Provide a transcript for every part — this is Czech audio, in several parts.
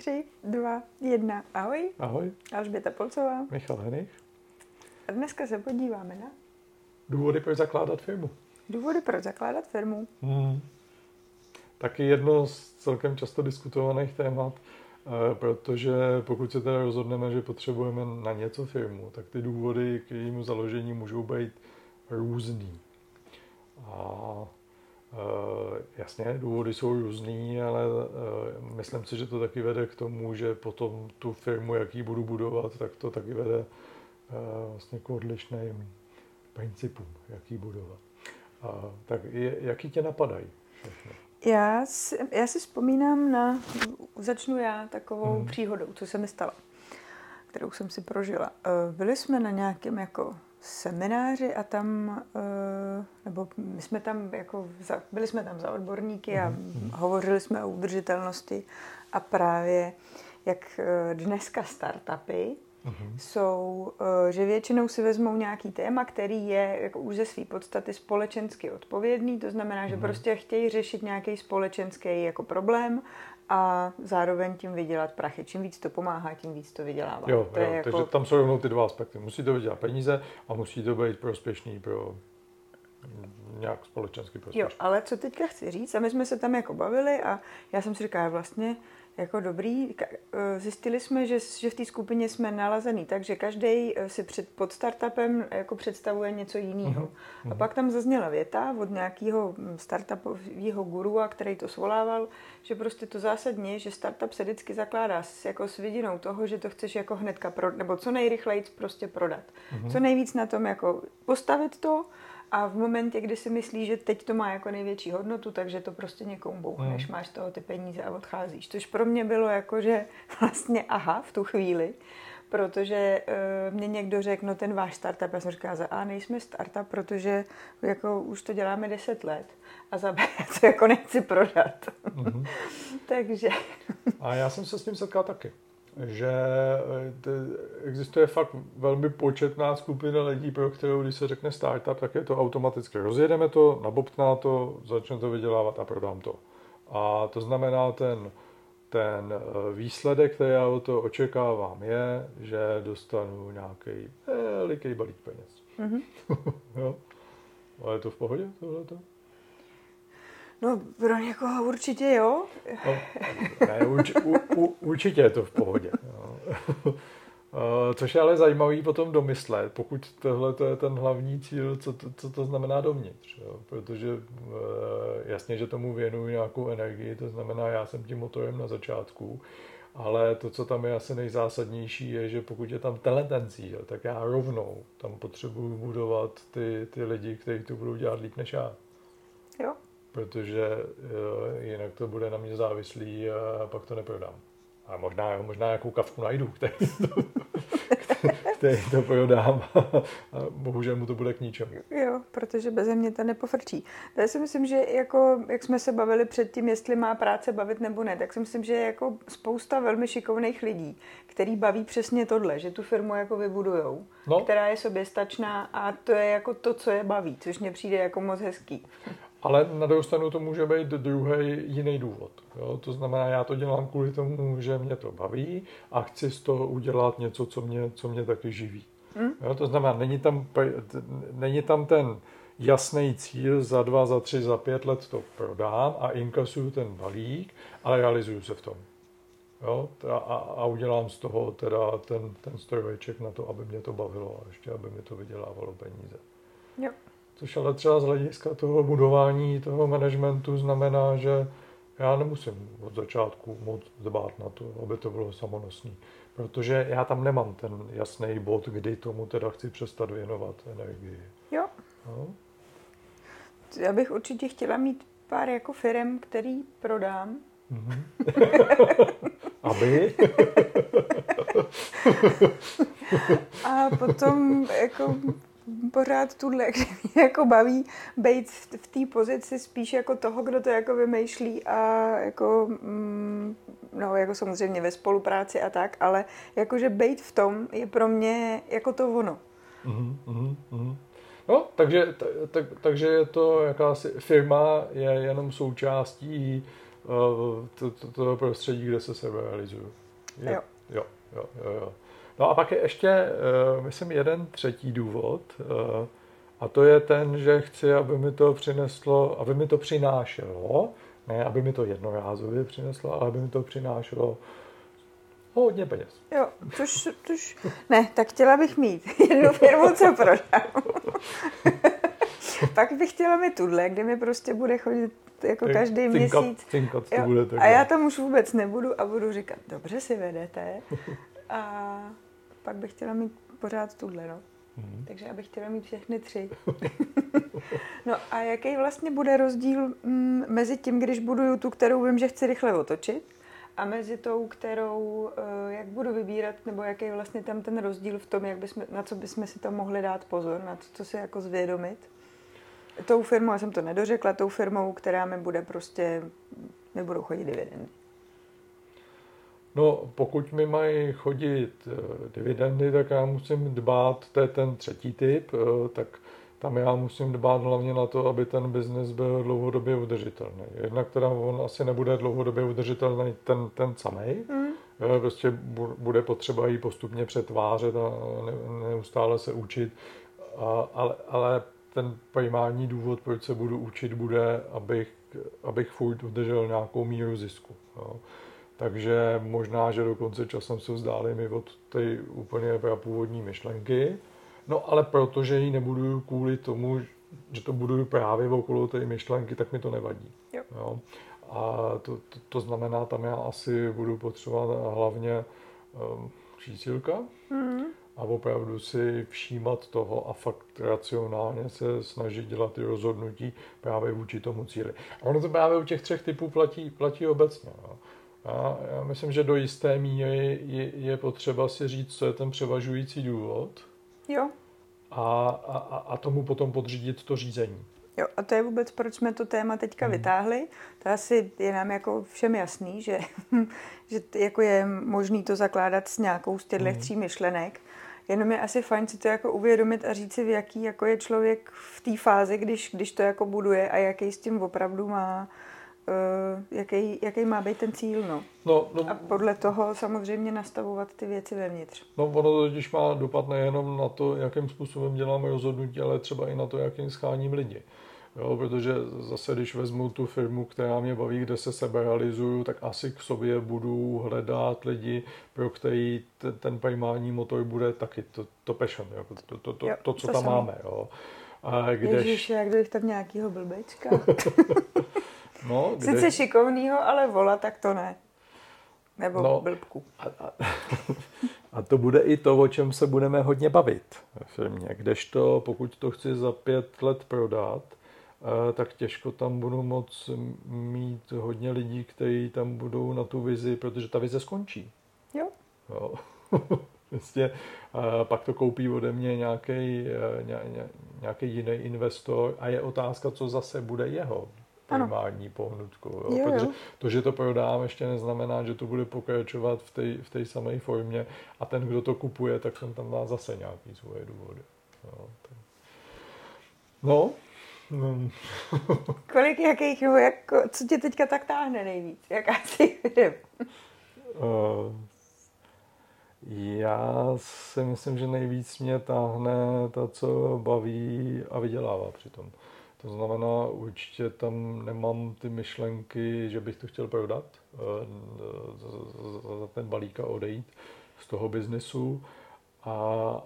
Tři, dva, jedna. Ahoj. Ahoj. Alžběta Polcová. Michal Henich. A dneska se podíváme na důvody, proč zakládat firmu. Důvody, proč zakládat firmu. Hmm. Taky jedno z celkem často diskutovaných témat, eh, protože pokud se teda rozhodneme, že potřebujeme na něco firmu, tak ty důvody k jejímu založení můžou být různý. A Eh, jasně, důvody jsou různý, ale eh, myslím si, že to taky vede k tomu, že potom tu firmu, jaký budu budovat, tak to taky vede eh, vlastně k odlišným principům, jaký budovat. Tak jaký tě napadají všechny? Já si, já si vzpomínám na, začnu já takovou hmm. příhodou, co se mi stalo, kterou jsem si prožila. Byli jsme na nějakém jako semináři a tam, eh, nebo my jsme tam jako, byli jsme tam za odborníky a mm-hmm. hovořili jsme o udržitelnosti a právě jak eh, dneska startupy mm-hmm. jsou, eh, že většinou si vezmou nějaký téma, který je jako už ze své podstaty společensky odpovědný, to znamená, že mm-hmm. prostě chtějí řešit nějaký společenský jako problém a zároveň tím vydělat prachy. Čím víc to pomáhá, tím víc to vydělává. Jo, to jo je takže jako... tam jsou rovnou ty dva aspekty. Musí to vydělat peníze a musí to být prospěšný pro nějak společenský prospěšný. Jo, ale co teďka chci říct, a my jsme se tam jako bavili a já jsem si říkala, vlastně jako dobrý. Eh, zjistili jsme, že, že v té skupině jsme nalazený tak, že každý eh, si před, pod startupem jako představuje něco jiného. Uh-huh. A pak tam zazněla věta od nějakého hm, startupového gurua, který to svolával, že prostě to zásadně, že startup se vždycky zakládá s, jako s vidinou toho, že to chceš jako hnedka pro, nebo co nejrychleji prostě prodat. Uh-huh. Co nejvíc na tom jako postavit to, a v momentě, kdy si myslíš, že teď to má jako největší hodnotu, takže to prostě někomu bouchneš, mm. máš toho ty peníze a odcházíš. Což pro mě bylo jako, že vlastně aha v tu chvíli, protože uh, mě někdo řekl, no ten váš startup, já jsem říkala, za A nejsme startup, protože jako už to děláme 10 let a za B to jako nechci prodat. Mm-hmm. takže... a já jsem se s tím setkal taky že eh, existuje fakt velmi početná skupina lidí, pro kterou, když se řekne startup, tak je to automaticky. Rozjedeme to, nabobtná to, začne to vydělávat a prodám to. A to znamená, ten, ten eh, výsledek, který já o to očekávám, je, že dostanu nějaký veliký balík peněz. Mm-hmm. jo. Ale je to v pohodě tohleto? No, pro někoho určitě jo. No, ne, urč, u, u, určitě je to v pohodě. Jo. Eh, což je ale zajímavý potom domyslet, pokud tohle to je ten hlavní cíl, co to, co to znamená dovnitř. Jo? Protože eh, jasně, že tomu věnuju nějakou energii, to znamená, já jsem tím motorem na začátku, ale to, co tam je asi nejzásadnější, je, že pokud je tam tenhle ten cíl, tak já rovnou tam potřebuju budovat ty, ty lidi, kteří to budou dělat líp než já. Protože uh, jinak to bude na mě závislý a pak to neprodám. A možná, možná nějakou kavku najdu, který to, který to prodám a bohužel mu to bude k ničemu. Jo, protože bez mě to nepofrčí. Já si myslím, že jako, jak jsme se bavili předtím, jestli má práce bavit nebo ne, tak si myslím, že je jako spousta velmi šikovných lidí, který baví přesně tohle, že tu firmu jako vybudujou, no. která je soběstačná a to je jako to, co je baví, což mně přijde jako moc hezký. Ale na druhou stranu to může být druhý jiný důvod. Jo? To znamená, já to dělám kvůli tomu, že mě to baví a chci z toho udělat něco, co mě, co mě taky živí. Hmm? Jo? To znamená, není tam, není tam ten jasný cíl, za dva, za tři, za pět let to prodám a inkasuju ten balík, ale realizuju se v tom. Jo? A, a udělám z toho teda ten, ten stroječek na to, aby mě to bavilo a ještě aby mě to vydělávalo peníze. Jo. Což ale třeba z hlediska toho budování toho managementu znamená, že já nemusím od začátku moc dbát na to, aby to bylo samonosný. Protože já tam nemám ten jasný bod, kdy tomu teda chci přestat věnovat energii. Jo. No? Já bych určitě chtěla mít pár jako firm, který prodám. Mm-hmm. Aby? a potom jako pořád tuhle, kde mě jako baví být v té pozici spíš jako toho, kdo to jako vymýšlí a jako, mm, no jako samozřejmě ve spolupráci a tak, ale jakože být v tom je pro mě jako to ono. Mm-hmm, mm-hmm. No, takže, tak, takže je to jakási firma je jenom součástí to, to, to prostředí, kde se sebe realizuju. Jo. Jo, jo, jo, jo. No a pak je ještě, uh, myslím, jeden třetí důvod, uh, a to je ten, že chci, aby mi to přineslo, aby mi to přinášelo, ne aby mi to jednorázově přineslo, ale aby mi to přinášelo hodně peněz. Jo, což, což, ne, tak chtěla bych mít jednu firmu, co prodám. Pak bych chtěla mít tuhle, kde mi prostě bude chodit jako každý cinkat, měsíc. Cinkat to Jo, bude a já tam už vůbec nebudu a budu říkat, dobře si vedete. A pak bych chtěla mít pořád tuhle, no. Mhm. Takže abych chtěla mít všechny tři. no a jaký vlastně bude rozdíl mm, mezi tím, když buduju tu, kterou vím, že chci rychle otočit, a mezi tou, kterou, eh, jak budu vybírat, nebo jaký je vlastně tam ten rozdíl v tom, jak bychom, na co bychom si tam mohli dát pozor, na co, co si jako zvědomit. Tou firmou, já jsem to nedořekla, tou firmou, která mi bude prostě, mi budou chodit dividendy. No, pokud mi mají chodit eh, dividendy, tak já musím dbát, to je ten třetí typ, eh, tak tam já musím dbát hlavně na to, aby ten biznis byl dlouhodobě udržitelný. Jednak teda on asi nebude dlouhodobě udržitelný ten, ten samý, Mm. prostě bu- bude potřeba ji postupně přetvářet a ne- neustále se učit, a, ale, ale ten primární důvod, proč se budu učit, bude, abych, abych furt udržel nějakou míru zisku. Jo. Takže možná, že dokonce časem se vzdálím i od té úplně původní myšlenky. No ale protože ji nebudu kvůli tomu, že to budu právě okolo té myšlenky, tak mi to nevadí. Jo. Jo. A to, to, to znamená, tam já asi budu potřebovat hlavně um, čísilka Mm. a opravdu si všímat toho a fakt racionálně se snažit dělat ty rozhodnutí právě vůči tomu cíli. A ono to právě u těch třech typů platí, platí obecně. No. A já myslím, že do jisté míry je, je potřeba si říct, co je ten převažující důvod Jo, a, a, a- a tomu potom podřídit to řízení. Jo, a to je vůbec, proč jsme to téma teďka Hmm. vytáhli. To asi je nám jako všem jasný, že, že jako je možný to zakládat s nějakou z těchto Hmm. tří myšlenek. Jenom je asi fajn si to jako uvědomit a říct si, v jaký jako je člověk v té fázi, když, když to jako buduje a jaký s tím opravdu má, jaký, jaký má být ten cíl. No. No, no, A podle toho samozřejmě nastavovat ty věci vevnitř. No ono to totiž má dopad nejenom na to, jakým způsobem děláme rozhodnutí, ale třeba i na to, jakým scháním lidi. Jo, protože zase, když vezmu tu firmu, která mě baví, kde se sebe realizuju, tak asi k sobě budu hledat lidi, pro který ten, ten primární motor bude taky to, to passion, jako to, to, to, Jo, to, co to tam máme. Jo. A když, Ježíš, jak kdybych tam nějakýho blbečka. no, když, Sice šikovnýho, ale vola, tak to ne. Nebo No. blbku. A, a, a to bude i to, o čem se budeme hodně bavit firmě. Kdežto, pokud to chci za pět let prodat, eh, tak těžko tam budu moc mít hodně lidí, kteří tam budou na tu vizi, protože ta vize skončí. Jo. Jo. Eh, pak to koupí ode mě nějaký, nějaký jiný investor a je otázka, co zase bude jeho Ano. primární pohnutkou. Jo? Jo, Protože jo. to, že to prodám, ještě neznamená, že to bude pokračovat v té v samé formě a ten, kdo to kupuje, tak ten tam má zase nějaký svoje důvody. Jo? tak- No, mm, Kolik jakých, jako, co tě teďka tak táhne nejvíc? Jaká si? Eh, Já si myslím, že nejvíc mě táhne ta, co baví a vydělává přitom. To znamená, určitě tam nemám ty myšlenky, že bych to chtěl prodat, eh, za- za- ten balík a odejít z toho biznesu, a,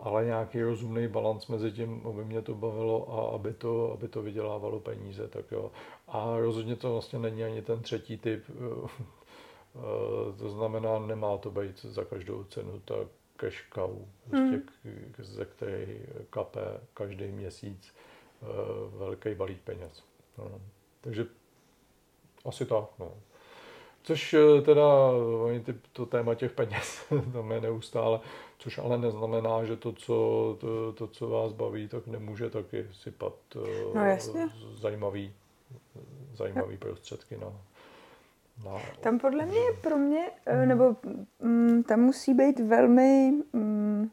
ale nějaký rozumný balans mezi tím, aby mě to bavilo a aby to, aby to vydělávalo peníze, tak jo. A rozhodně to vlastně není ani ten třetí typ, eh, Eh, To znamená, nemá to být za každou cenu ta cash cow, prostě, k- ze které kape každý měsíc. eh, velký balík peněz. No. Takže asi tak. No. Což eh, teda, oni ty, to téma těch peněz, tam je neustále, což ale neznamená, že to, co, to, to, co vás baví, tak nemůže taky sypat eh, No jasně. zajímavý, zajímavý prostředky na, na Tam podle mě je pro mě, eh, nebo mm, tam musí být velmi, mm,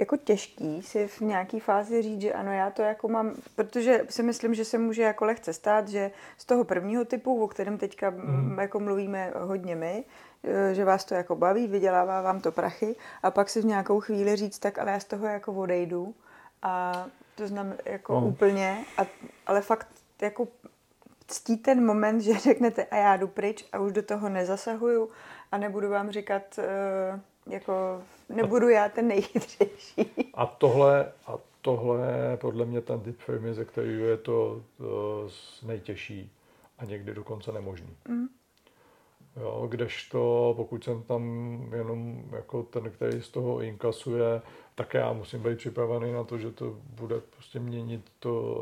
jako těžký si v nějaký fázi říct, že ano, já to jako mám, protože si myslím, že se může jako lehce stát, že z toho prvního typu, o kterém teďka mm. jako mluvíme hodně my, eh, že vás to jako baví, vydělává vám to prachy a pak si v nějakou chvíli říct, tak ale já z toho jako odejdu a to znamená jako mm. úplně, a, ale fakt jako ctí ten moment, že řeknete a já jdu pryč a už do toho nezasahuju a nebudu vám říkat, uh, jako nebudu já ten nejchytřejší. A tohle, a tohle je podle mě ten typ firmy, ze kterého je to, to nejtěžší a někdy dokonce nemožný. Mm. Jo, kdežto pokud jsem tam jenom jako ten, který z toho inkasuje, tak já musím být připravený na to, že to bude prostě měnit to,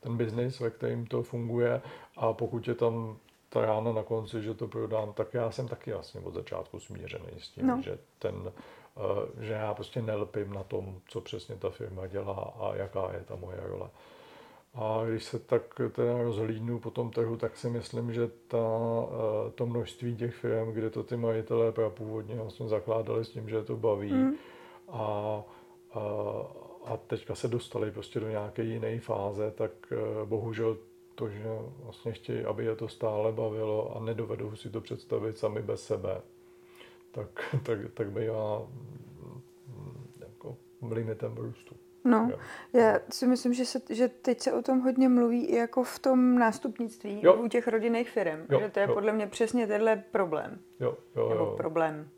ten biznis, ve kterým to funguje a pokud je tam ta rána na konci, že to prodám, tak já jsem taky jasně od začátku smířený s tím, no. že ten, eh, že já prostě nelpím na tom, co přesně ta firma dělá a jaká je ta moje role. A když se tak teda rozhlídnu po tom trhu, tak si myslím, že ta, eh, to množství těch firm, kde to ty majitelé původně vlastně zakládali s tím, že to baví mm. a, a, a teďka se dostali prostě do nějaké jiné fáze, tak eh, bohužel to, že vlastně chtějí, aby je to stále bavilo a nedovedou si to představit sami bez sebe, tak, tak, tak bývá mm, jako limitem růstu. No, já si myslím, že, se, že teď se o tom hodně mluví i jako v tom nástupnictví jo. u těch rodinných firm. Jo, že to je jo. podle mě přesně tenhle problém. Jo, jo, Nebo jo. problém.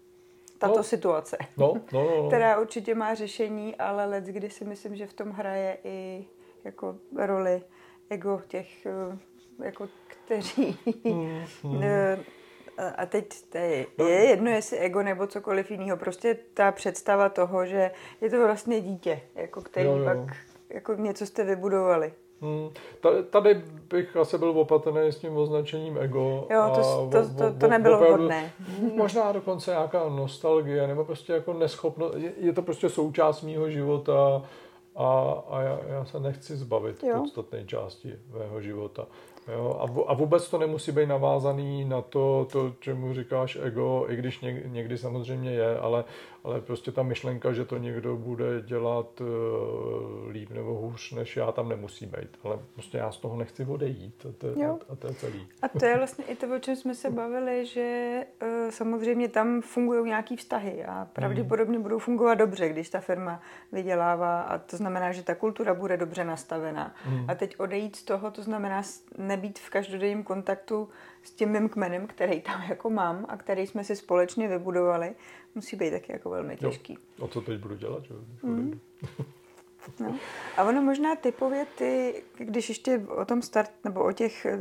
Tato no. situace. No, no, no, no. Která určitě má řešení, ale let, kdy si myslím, že v tom hraje i jako roli ego těch, eh, jako kteří... Mm, mm. A teď to je, no. je jedno, jestli ego nebo cokoliv jiného. Prostě ta představa toho, že je to vlastně dítě, jako který jo, jo. pak jako něco jste vybudovali. Hmm. Tady bych asi byl opatrný s tím označením ego. Jo, to, to, to, to nebylo opravdu, vhodné. Možná dokonce nějaká nostalgie, nebo prostě jako neschopnost. Je, je to prostě součást mýho života a, a já, já se nechci zbavit jo. podstatné části mého života. Jo? A, a vůbec to nemusí být navázaný na to, to, čemu říkáš ego, i když něk, někdy samozřejmě je, ale, ale prostě ta myšlenka, že to někdo bude dělat uh, líp nebo hůř, než já, tam nemusí být. Ale prostě já z toho nechci odejít a to, a, a to je celý. A to je vlastně i to, o čem jsme se bavili, že uh, samozřejmě tam fungují nějaký vztahy a pravděpodobně hmm. budou fungovat dobře, když ta firma vydělává a to znamená, že ta kultura bude dobře nastavená. Hmm. A teď odejít z toho, to znamená nebýt v každodenním kontaktu s tím mým kmenem, který tam jako mám a který jsme si společně vybudovali, musí být taky jako velmi těžký. Jo. A co teď budu dělat? Že? Mm. no. A ono možná typově ty, když ještě o tom start, nebo o těch eh,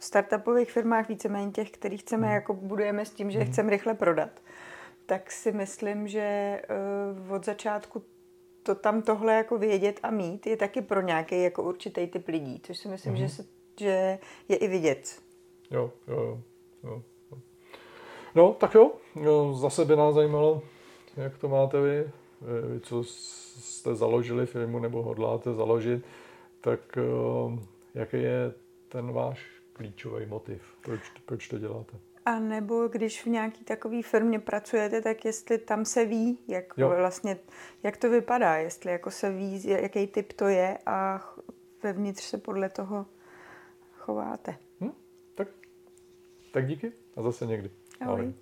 startupových firmách, víceméně těch, kterých chceme, mm. jako budujeme s tím, že mm. chceme rychle prodat, tak si myslím, že uh, od začátku to tam tohle jako vědět a mít je taky pro nějaký jako určitý typ lidí, což si myslím, mm. že, se, že je i vidět. Jo, jo, jo. jo. No, tak jo, zase by nás zajímalo, jak to máte vy, vy co jste založili firmu nebo hodláte založit, tak jaký je ten váš klíčový motiv, proč, proč to děláte? A nebo když v nějaký takový firmě pracujete, tak jestli tam se ví, jak jo. vlastně, jak to vypadá, jestli jako se ví, jaký typ to je a vevnitř se podle toho chováte. Hm? Tak, tak díky a zase někdy. Ahoj. Ahoj.